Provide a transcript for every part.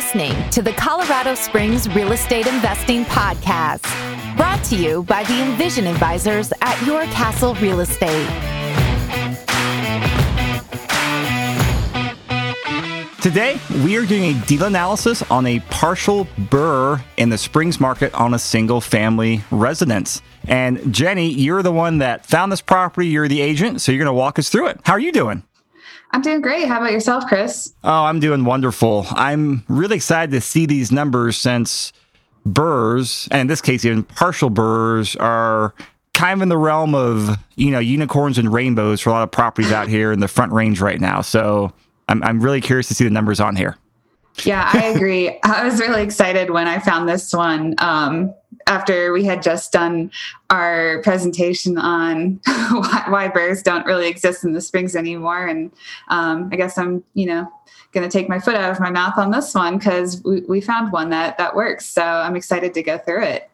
listening to the Colorado Springs Real Estate Investing Podcast, brought to you by the Envision Advisors at Your Castle Real Estate. Today, we are doing a deal analysis on a partial BRRRR in the Springs market on a single family residence. And Jenny, you're the one that found this property, you're the agent, so you're going to walk us through it. How are you doing? I'm doing great. How about yourself, Chris? Oh, I'm doing wonderful. I'm really excited to see these numbers since BRRRRs, and in this case, even partial BRRRRs, are kind of in the realm of, you know, unicorns and rainbows for a lot of properties out here in the front range right now. So I'm, I'm really curious to see the numbers on here. Yeah, I agree. I was really excited when I found this one um, after we had just done our presentation on why, why, BRRRRs don't really exist in the springs anymore. And um, I guess I'm, you know, going to take my foot out of my mouth on this one because we, we found one that that works. So I'm excited to go through it.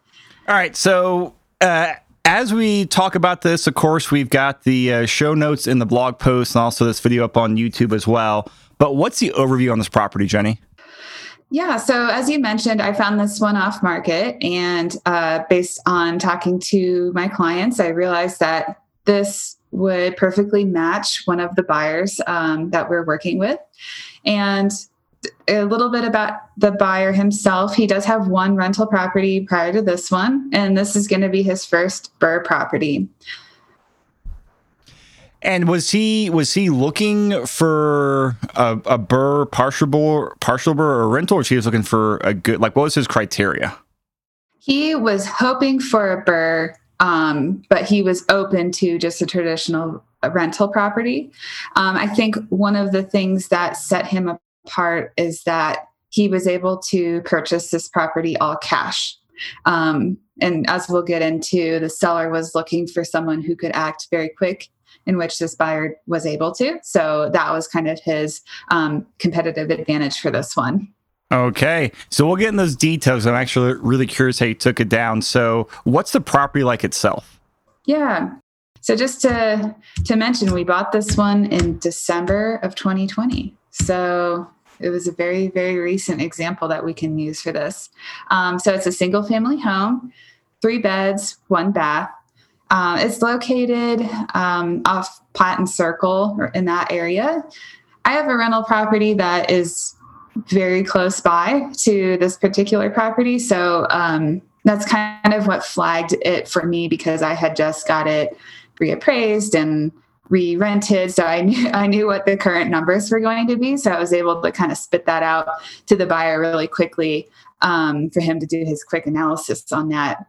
All right. So uh, as we talk about this, of course, we've got the uh, show notes in the blog post and also this video up on YouTube as well. But what's the overview on this property, Jenny? Yeah, so as you mentioned, I found this one off market, and uh, based on talking to my clients, I realized that this would perfectly match one of the buyers um, that we're working with. And a little bit about the buyer himself. He does have one rental property prior to this one, and this is going to be his first BRRRR property. And was he was he looking for a, a BRRRR, partial BRRRR, partial BRRRR, or rental, or he was looking for a good like what was his criteria? He was hoping for a BRRRR, um, but he was open to just a traditional rental property. Um, I think one of the things that set him apart is that he was able to purchase this property all cash. Um, and as we'll get into, the seller was looking for someone who could act very quick, in which this buyer was able to. So that was kind of his um, competitive advantage for this one. Okay. So we'll get in those details. I'm actually really curious how you took it down. So, what's the property like itself? Yeah. So just to to mention, we bought this one in December of 2020. So it was a very, very recent example that we can use for this. Um, so it's a single family home, three beds, one bath. Uh, it's located um, off Platten Circle in that area. I have a rental property that is very close by to this particular property. So um, that's kind of what flagged it for me because I had just got it reappraised and re-rented so i knew i knew what the current numbers were going to be so i was able to kind of spit that out to the buyer really quickly um, for him to do his quick analysis on that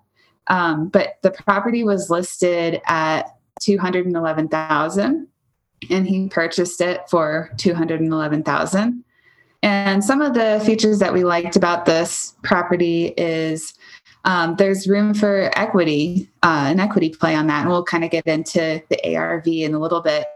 um, but the property was listed at 211000 and he purchased it for 211000 and some of the features that we liked about this property is um, there's room for equity, uh, an equity play on that. And we'll kind of get into the ARV in a little bit.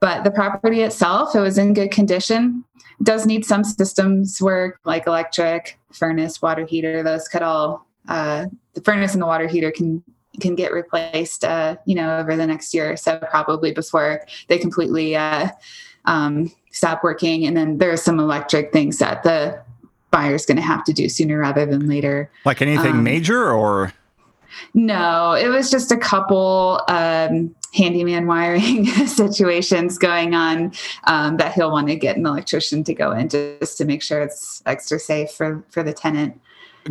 But the property itself, it was in good condition. It does need some systems work like electric, furnace, water heater. Those could all, uh, the furnace and the water heater can can get replaced, uh, you know, over the next year or so, probably before they completely uh, um, stop working. And then there are some electric things that the buyer's going to have to do sooner rather than later. Like anything um, major or? No, it was just a couple um, handyman wiring situations going on um, that he'll want to get an electrician to go in just to make sure it's extra safe for for the tenant.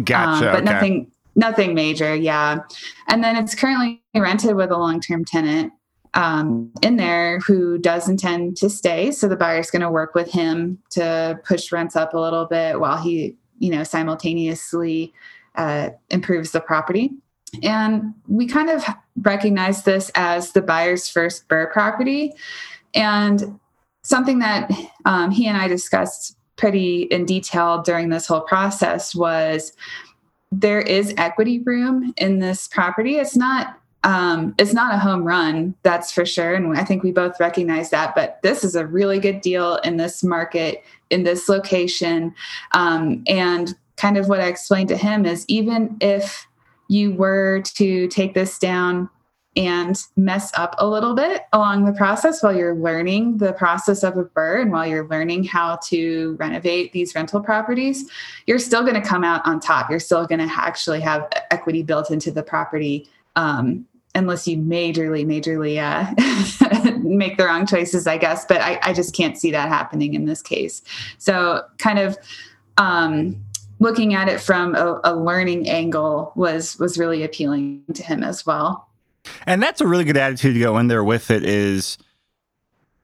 Gotcha. Um, but okay. nothing nothing major, yeah. And then it's currently rented with a long term tenant um, in there who does intend to stay. So the buyer's going to work with him to push rents up a little bit while he, you know, simultaneously uh, improves the property. And we kind of recognize this as the buyer's first BRRRR property. And something that um, he and I discussed pretty in detail during this whole process was there is equity room in this property. It's not um, it's not a home run, that's for sure. And I think we both recognize that. But this is a really good deal in this market, in this location. Um, and kind of what I explained to him is even if you were to take this down and mess up a little bit along the process while you're learning the process of a BRRRR and while you're learning how to renovate these rental properties, you're still going to come out on top. You're still going to actually have equity built into the property. Um, unless you majorly, majorly uh, make the wrong choices, I guess. But I, I, just can't see that happening in this case. So, kind of um, looking at it from a, a learning angle was was really appealing to him as well. And that's a really good attitude to go in there with it is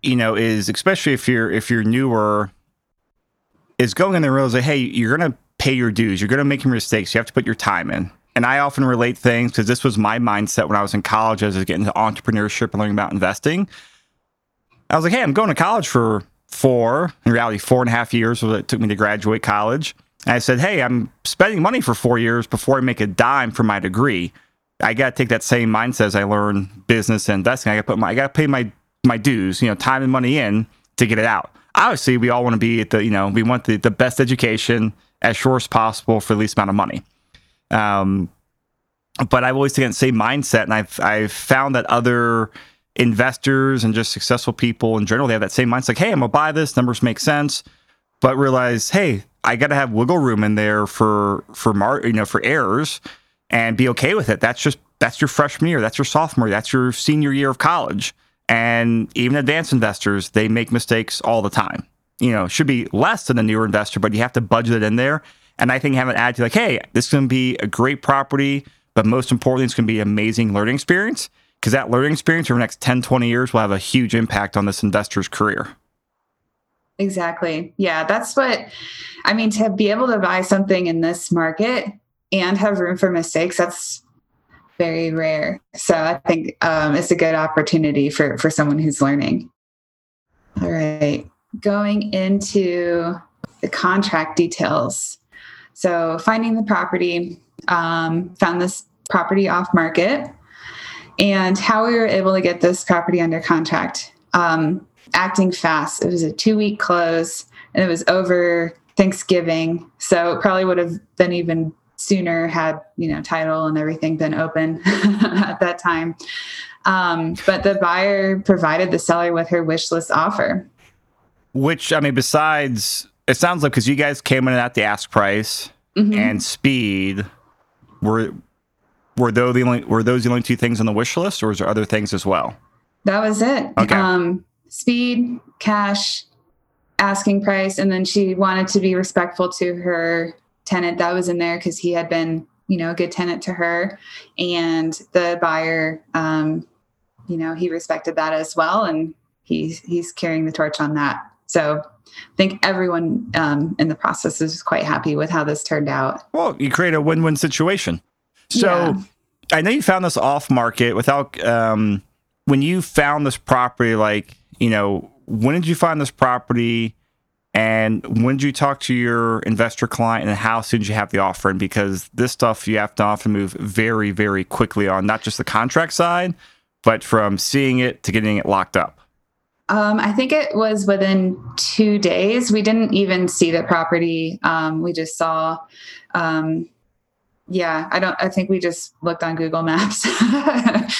you know, is especially if you're if you're newer, is going in there and realizing, hey, you're gonna pay your dues, you're gonna make your mistakes, you have to put your time in. And I often relate things because this was my mindset when I was in college as I was getting into entrepreneurship and learning about investing. I was like, hey, I'm going to college for four, in reality, four and a half years was it took me to graduate college. And I said, hey, I'm spending money for four years before I make a dime for my degree. I got to take that same mindset as I learn business and investing. I got to put my, I got to pay my my dues, you know, time and money in to get it out. Obviously, we all want to be at the, you know, we want the, the best education as short as possible for the least amount of money. Um, but I've always taken the same mindset, and I've I've found that other investors and just successful people in general they have that same mindset. Like, hey, I'm gonna buy this. Numbers make sense, but realize, hey, I got to have wiggle room in there for for mar- you know for errors and be okay with it. That's just that's your freshman year, that's your sophomore, that's your senior year of college. And even advanced investors, they make mistakes all the time. You know, should be less than a newer investor, but you have to budget it in there. And I think having an attitude like, hey, this is going to be a great property, but most importantly, it's going to be an amazing learning experience because that learning experience over the next 10, 20 years will have a huge impact on this investor's career. Exactly. Yeah, that's what I mean to be able to buy something in this market and have room for mistakes. That's very rare. So I think um, it's a good opportunity for for someone who's learning. All right, going into the contract details. So finding the property, um, found this property off market, and how we were able to get this property under contract. Um, acting fast. It was a two week close, and it was over Thanksgiving, so it probably would have been even sooner had you know title and everything been open at that time um, but the buyer provided the seller with her wish list offer which i mean besides it sounds like because you guys came in at the ask price mm-hmm. and speed were were those the only were those the only two things on the wish list or was there other things as well that was it okay. um, speed cash asking price and then she wanted to be respectful to her tenant that was in there because he had been you know a good tenant to her. And the buyer um, you know he respected that as well and he's he's carrying the torch on that. So i think everyone um, in the process is quite happy with how this turned out. Well you create a win-win situation. So yeah. i know you found this off market without um, when you found this property like you know when did you find this property and when did you talk to your investor client and how soon did you have the offering? Because this stuff you have to often move very, very quickly on, not just the contract side, but from seeing it to getting it locked up. Um, I think it was within two days. We didn't even see the property. Um, we just saw, um, yeah, I don't, I think we just looked on Google Maps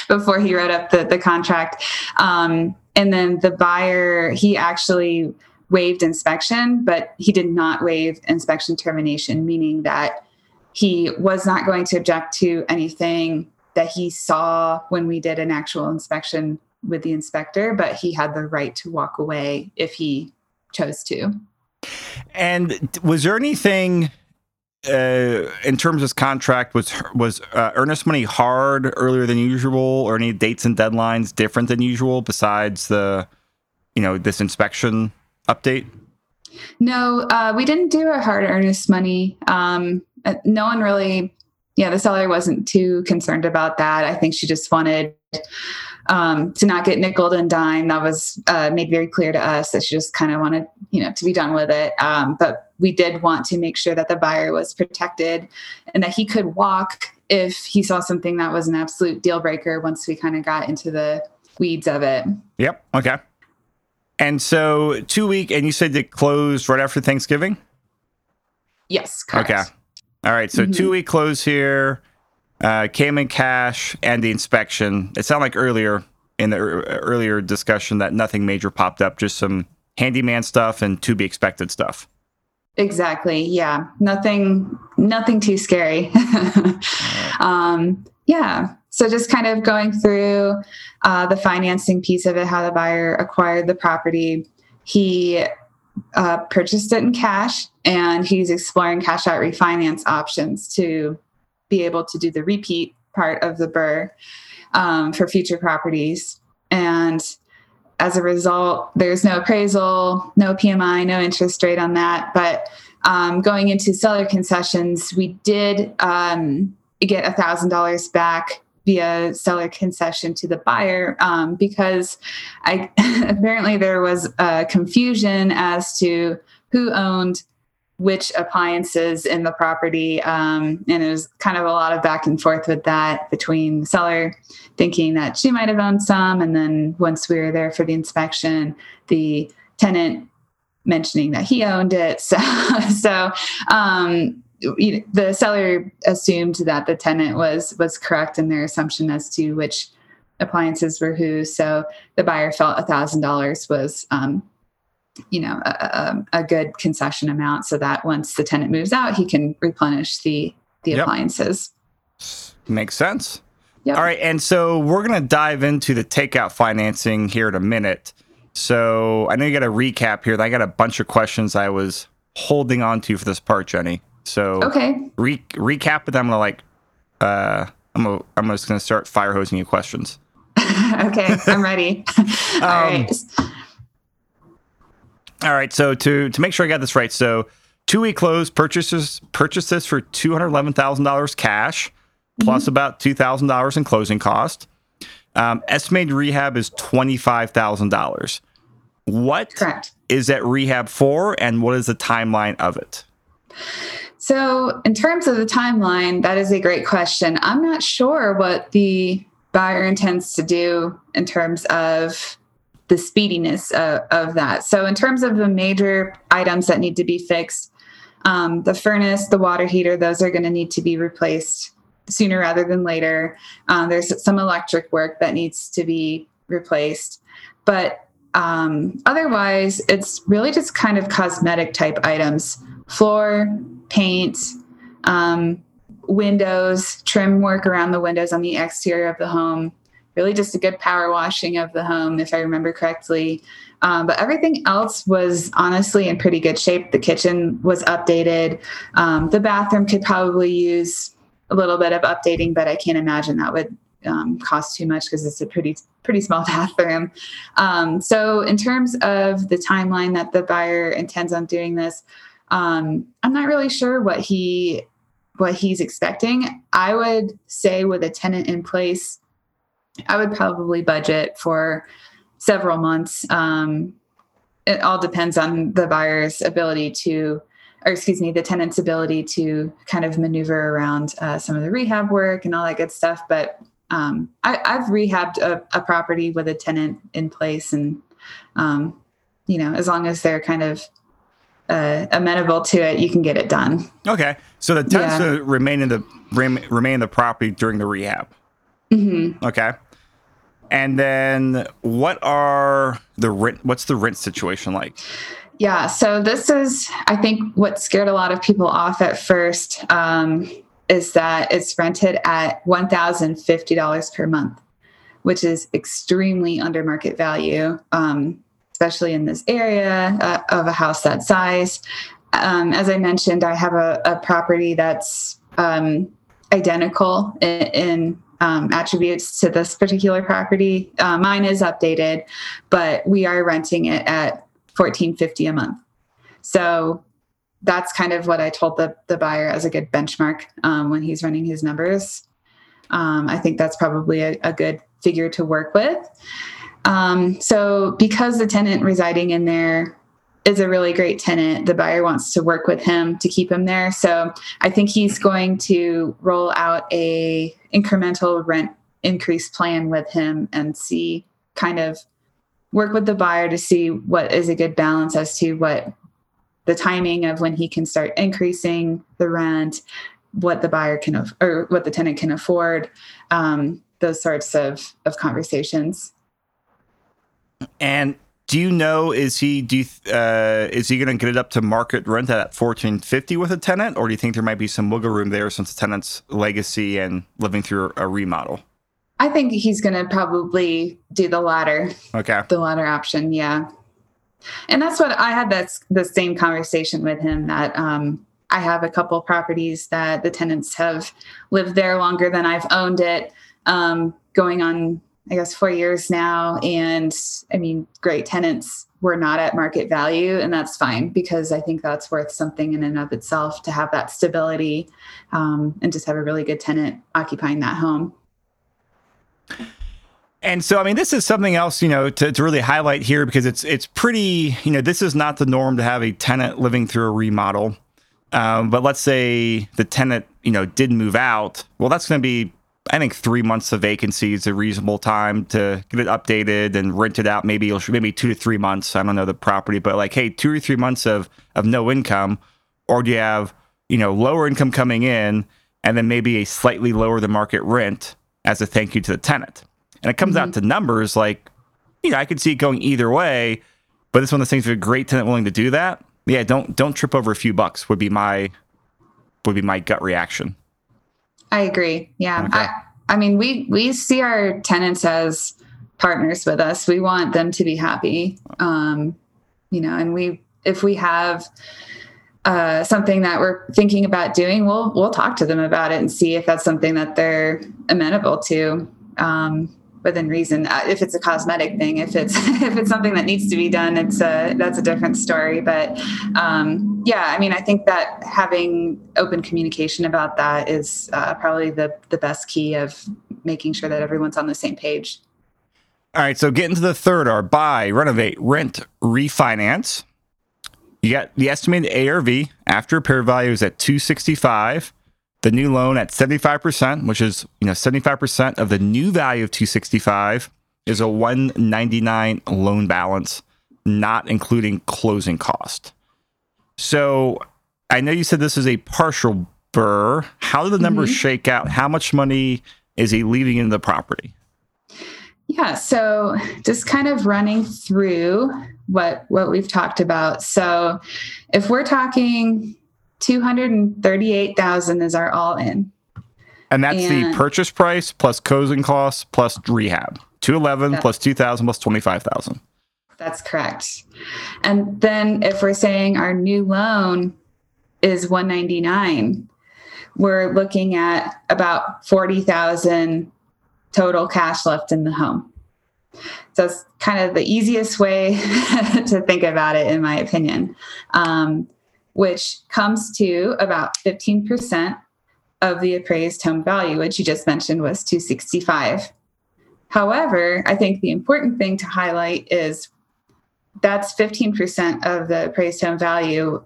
before he wrote up the, the contract. Um, and then the buyer, he actually waived inspection, but he did not waive inspection termination, meaning that he was not going to object to anything that he saw when we did an actual inspection with the inspector, but he had the right to walk away if he chose to. And was there anything uh, in terms of this contract was was uh, earnest money hard earlier than usual, or any dates and deadlines different than usual besides the you know this inspection update? No, uh, we didn't do a hard earnest money. Um, uh, no one really, yeah, the seller wasn't too concerned about that. I think she just wanted um, to not get nickel and dime. That was uh, made very clear to us that she just kind of wanted, you know, to be done with it. Um, but we did want to make sure that the buyer was protected and that he could walk if he saw something that was an absolute deal breaker once we kind of got into the weeds of it. Yep. Okay. And so two week, and you said it closed right after Thanksgiving. Yes. Correct. Okay. All right. So mm-hmm. two week close here. uh, came in cash and the inspection. It sounded like earlier in the earlier discussion that nothing major popped up, just some handyman stuff and to be expected stuff. Exactly. Yeah. Nothing. Nothing too scary. um, yeah. So just kind of going through uh, the financing piece of it, how the buyer acquired the property. He uh, purchased it in cash, and he's exploring cash out refinance options to be able to do the repeat part of the BRRRR um, for future properties. And as a result, there's no appraisal, no PMI, no interest rate on that. But um, going into seller concessions, we did um, get $1,000 back via seller concession to the buyer um, because I, apparently there was confusion as to who owned which appliances in the property. Um, and it was kind of a lot of back and forth with that between the seller thinking that she might have owned some. And then once we were there for the inspection, the tenant mentioning that he owned it. So, so um, you know, the seller assumed that the tenant was was correct in their assumption as to which appliances were whose. So the buyer felt a thousand dollars was um, you know a, a, a, good concession amount so that once the tenant moves out he can replenish the the yep. appliances makes sense yep. all right and so we're going to dive into the takeout financing here in a minute so i know you got a recap here i got a bunch of questions i was holding on to for this part jenny so okay re- recap but i'm going to like uh i'm gonna, i'm just going to start fire hosing you questions okay i'm ready all um, right all right. So to to make sure I got this right, so two week close purchases purchases for two hundred eleven thousand dollars cash, plus mm-hmm. about two thousand dollars in closing cost. Um, estimated rehab is twenty five thousand dollars. What Correct. is that rehab for, and what is the timeline of it? So, in terms of the timeline, that is a great question. I'm not sure what the buyer intends to do in terms of the speediness of, of that. So, in terms of the major items that need to be fixed, um, the furnace, the water heater, those are going to need to be replaced sooner rather than later. Um, there's some electric work that needs to be replaced, but um, otherwise, it's really just kind of cosmetic type items floor, paint, um, windows, trim work around the windows on the exterior of the home, really just a good power washing of the home, if I remember correctly. Um, but everything else was honestly in pretty good shape. The kitchen was updated. Um, the bathroom could probably use a little bit of updating, but I can't imagine that would um, cost too much because it's a pretty pretty small bathroom. Um, so in terms of the timeline that the buyer intends on doing this, um, I'm not really sure what he what he's expecting. I would say with a tenant in place, I would probably budget for several months. Um, it all depends on the buyer's ability to, or excuse me, the tenant's ability to kind of maneuver around uh, some of the rehab work and all that good stuff. But um, I, have rehabbed a, a, property with a tenant in place, and um, you know, as long as they're kind of uh, amenable to it, you can get it done. Okay, so the tenants yeah. remain in the remain in the property during the rehab. Mm-hmm. Okay. And then what are the rent what's the rent situation like? Yeah, so this is I think what scared a lot of people off at first um, is that it's rented at $1,050 per month, which is extremely under market value, um, especially in this area uh, of a house that size. Um, as I mentioned, I have a, a property that's um, identical in, in um, attributes to this particular property. Uh, mine is updated, but we are renting it at fourteen fifty a month. So that's kind of what I told the the buyer as a good benchmark um, when he's running his numbers. Um, I think that's probably a, a, good figure to work with. Um, so because the tenant residing in there is a really great tenant. The buyer wants to work with him to keep him there. So I think he's going to roll out a incremental rent increase plan with him and see kind of work with the buyer to see what is a good balance as to what the timing of when he can start increasing the rent what the buyer can or what the tenant can afford. Um, those sorts of of conversations. And do you know is he do you, uh, is he going to get it up to market rent at fourteen fifty with a tenant, or do you think there might be some wiggle room there since the tenant's legacy and living through a remodel? I think he's going to probably do the latter. Okay, the latter option, yeah. And that's what I had. That's the same conversation with him. That um, I have a couple properties that the tenants have lived there longer than I've owned it, um, going on I guess four years now. And I mean, great tenants were not at market value, and that's fine because I think that's worth something in and of itself to have that stability um, and just have a really good tenant occupying that home. And so, I mean, this is something else, you know, to, to really highlight here because it's it's pretty, you know, this is not the norm to have a tenant living through a remodel. Um, but let's say the tenant, you know, did move out. Well, that's going to be I think three months of vacancy is a reasonable time to get it updated and rent it out. Maybe maybe two to three months. I don't know the property, but like, hey, two or three months of of no income, or do you have you know lower income coming in and then maybe a slightly lower than market rent as a thank you to the tenant? And it comes mm-hmm. out to numbers like, you know, I could see it going either way, but it's one of those things with a great tenant willing to do that. Yeah, don't don't trip over a few bucks would be my would be my gut reaction. I agree. Yeah. Okay. I, I mean, we we see our tenants as partners with us. We want them to be happy. Um, you know, and we if we have uh, something that we're thinking about doing, we'll we'll talk to them about it and see if that's something that they're amenable to. Um, within reason. Uh, if it's a cosmetic thing, if it's if it's something that needs to be done, it's a that's a different story. But um, yeah, I mean, I think that having open communication about that is uh, probably the the best key of making sure that everyone's on the same page. All right, so getting to the third R buy, renovate, rent, refinance. You got the estimated ARV after repair value is at 265 the new loan at 75%, which is, you know, 75% of the new value of 265 is a 199 loan balance, not including closing cost. So I know you said this is a partial BRRRR. How do the numbers mm-hmm. shake out? How much money is he leaving in the property? Yeah, so just kind of running through what what we've talked about. So if we're talking 238,000 is our all in. And that's and the purchase price plus closing costs plus rehab. 211 plus 2,000 plus 25,000. That's correct. And then if we're saying our new loan is 199, we're looking at about 40,000 total cash left in the home. So it's kind of the easiest way to think about it, in my opinion. Um, which comes to about 15% of the appraised home value, which you just mentioned was 265. However, I think the important thing to highlight is that's 15% of the appraised home value,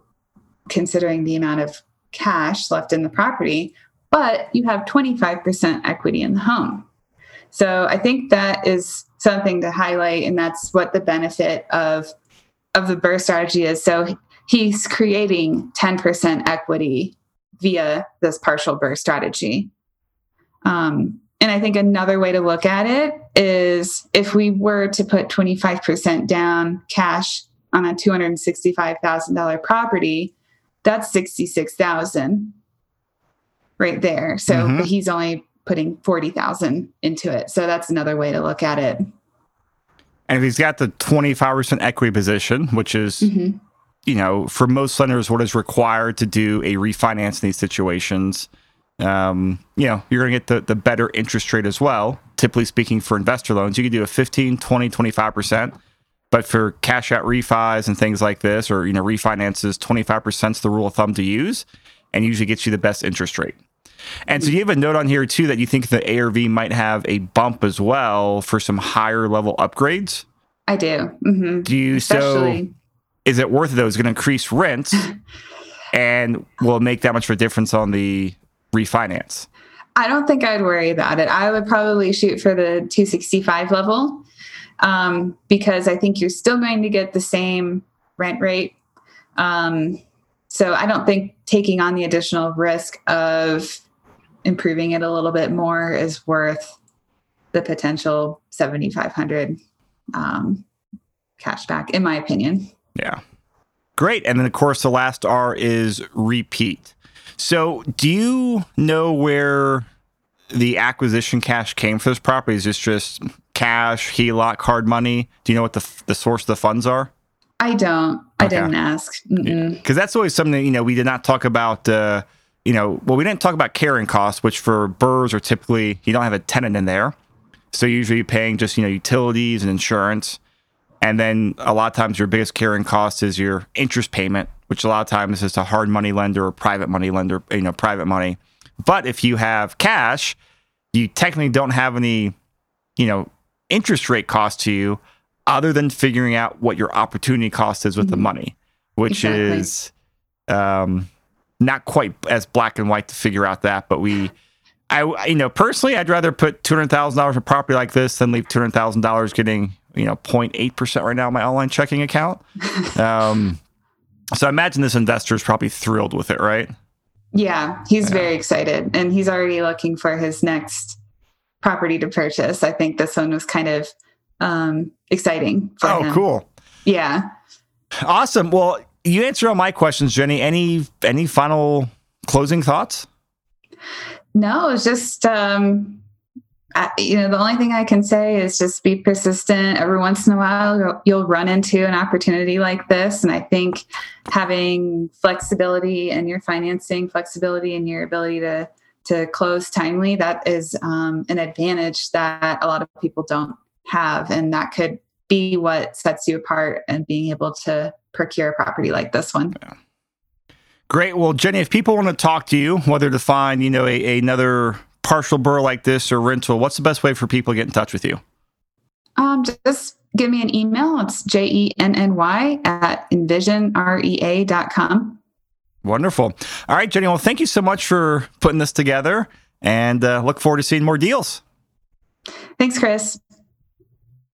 considering the amount of cash left in the property, but you have 25% equity in the home. So I think that is something to highlight, and that's what the benefit of of the BRRRR strategy is. So he's creating 10% equity via this partial BRRRR strategy. Um, and I think another way to look at it is if we were to put 25% down cash on a $265,000 property, that's 66,000 right there. So mm-hmm. he's only putting 40,000 into it. So that's another way to look at it. And if he's got the 25% equity position, which is mm-hmm you know, for most lenders, what is required to do a refinance in these situations, um, you know, you're going to get the, the better interest rate as well. Typically speaking, for investor loans, you can do a 15, 20, 25%. But for cash out refis and things like this, or, you know, refinances, 25% is the rule of thumb to use and usually gets you the best interest rate. And so you have a note on here too that you think the ARV might have a bump as well for some higher level upgrades. I do. Mm-hmm. Do you Especially- so? is it worth it though? Is it going to increase rents and will make that much of a difference on the refinance? I don't think I'd worry about it. I would probably shoot for the 265 level um, because I think you're still going to get the same rent rate. Um, so I don't think taking on the additional risk of improving it a little bit more is worth the potential 7,500 um, cash back, in my opinion. Yeah. Great. And then, of course, the last R is repeat. So, do you know where the acquisition cash came for this property? Is this just cash, HELOC, hard money? Do you know what the, the source of the funds are? I don't. I didn't ask. Because that's always something you know, we did not talk about. Uh, you know, well, we didn't talk about carrying costs, which for BRRRRs are typically, you don't have a tenant in there. So usually you're paying just, you know, utilities and insurance. And then a lot of times your biggest carrying cost is your interest payment, which a lot of times is a hard money lender or private money lender, you know, private money. But if you have cash, you technically don't have any, you know, interest rate cost to you other than figuring out what your opportunity cost is with mm-hmm. the money, which exactly. is um, not quite as black and white to figure out that. But we, I, you know, personally, I'd rather put two hundred thousand dollars in property like this than leave two hundred thousand dollars getting you know 0.8 percent right now in my online checking account. Um, so I imagine this investor is probably thrilled with it, right? Yeah, he's yeah. very excited, and he's already looking for his next property to purchase. I think this one was kind of um, exciting. oh, him. cool! Yeah, awesome. Well, you answer all my questions, Jenny. Any any final closing thoughts? No, it's just um, I, you know, the only thing I can say is just be persistent. Every once in a while, you'll, run into an opportunity like this. And I think having flexibility in your financing, flexibility in your ability to to close timely, that is um, an advantage that a lot of people don't have, and that could be what sets you apart and being able to procure a property like this one. Yeah. Great. Well, Jenny, if people want to talk to you, whether to find you know a, another partial BRRRR like this or rental, what's the best way for people to get in touch with you? Um, just give me an email. It's J E N N Y at envisionrea.com. Wonderful. All right, Jenny. Well, thank you so much for putting this together and uh, look forward to seeing more deals. Thanks, Chris.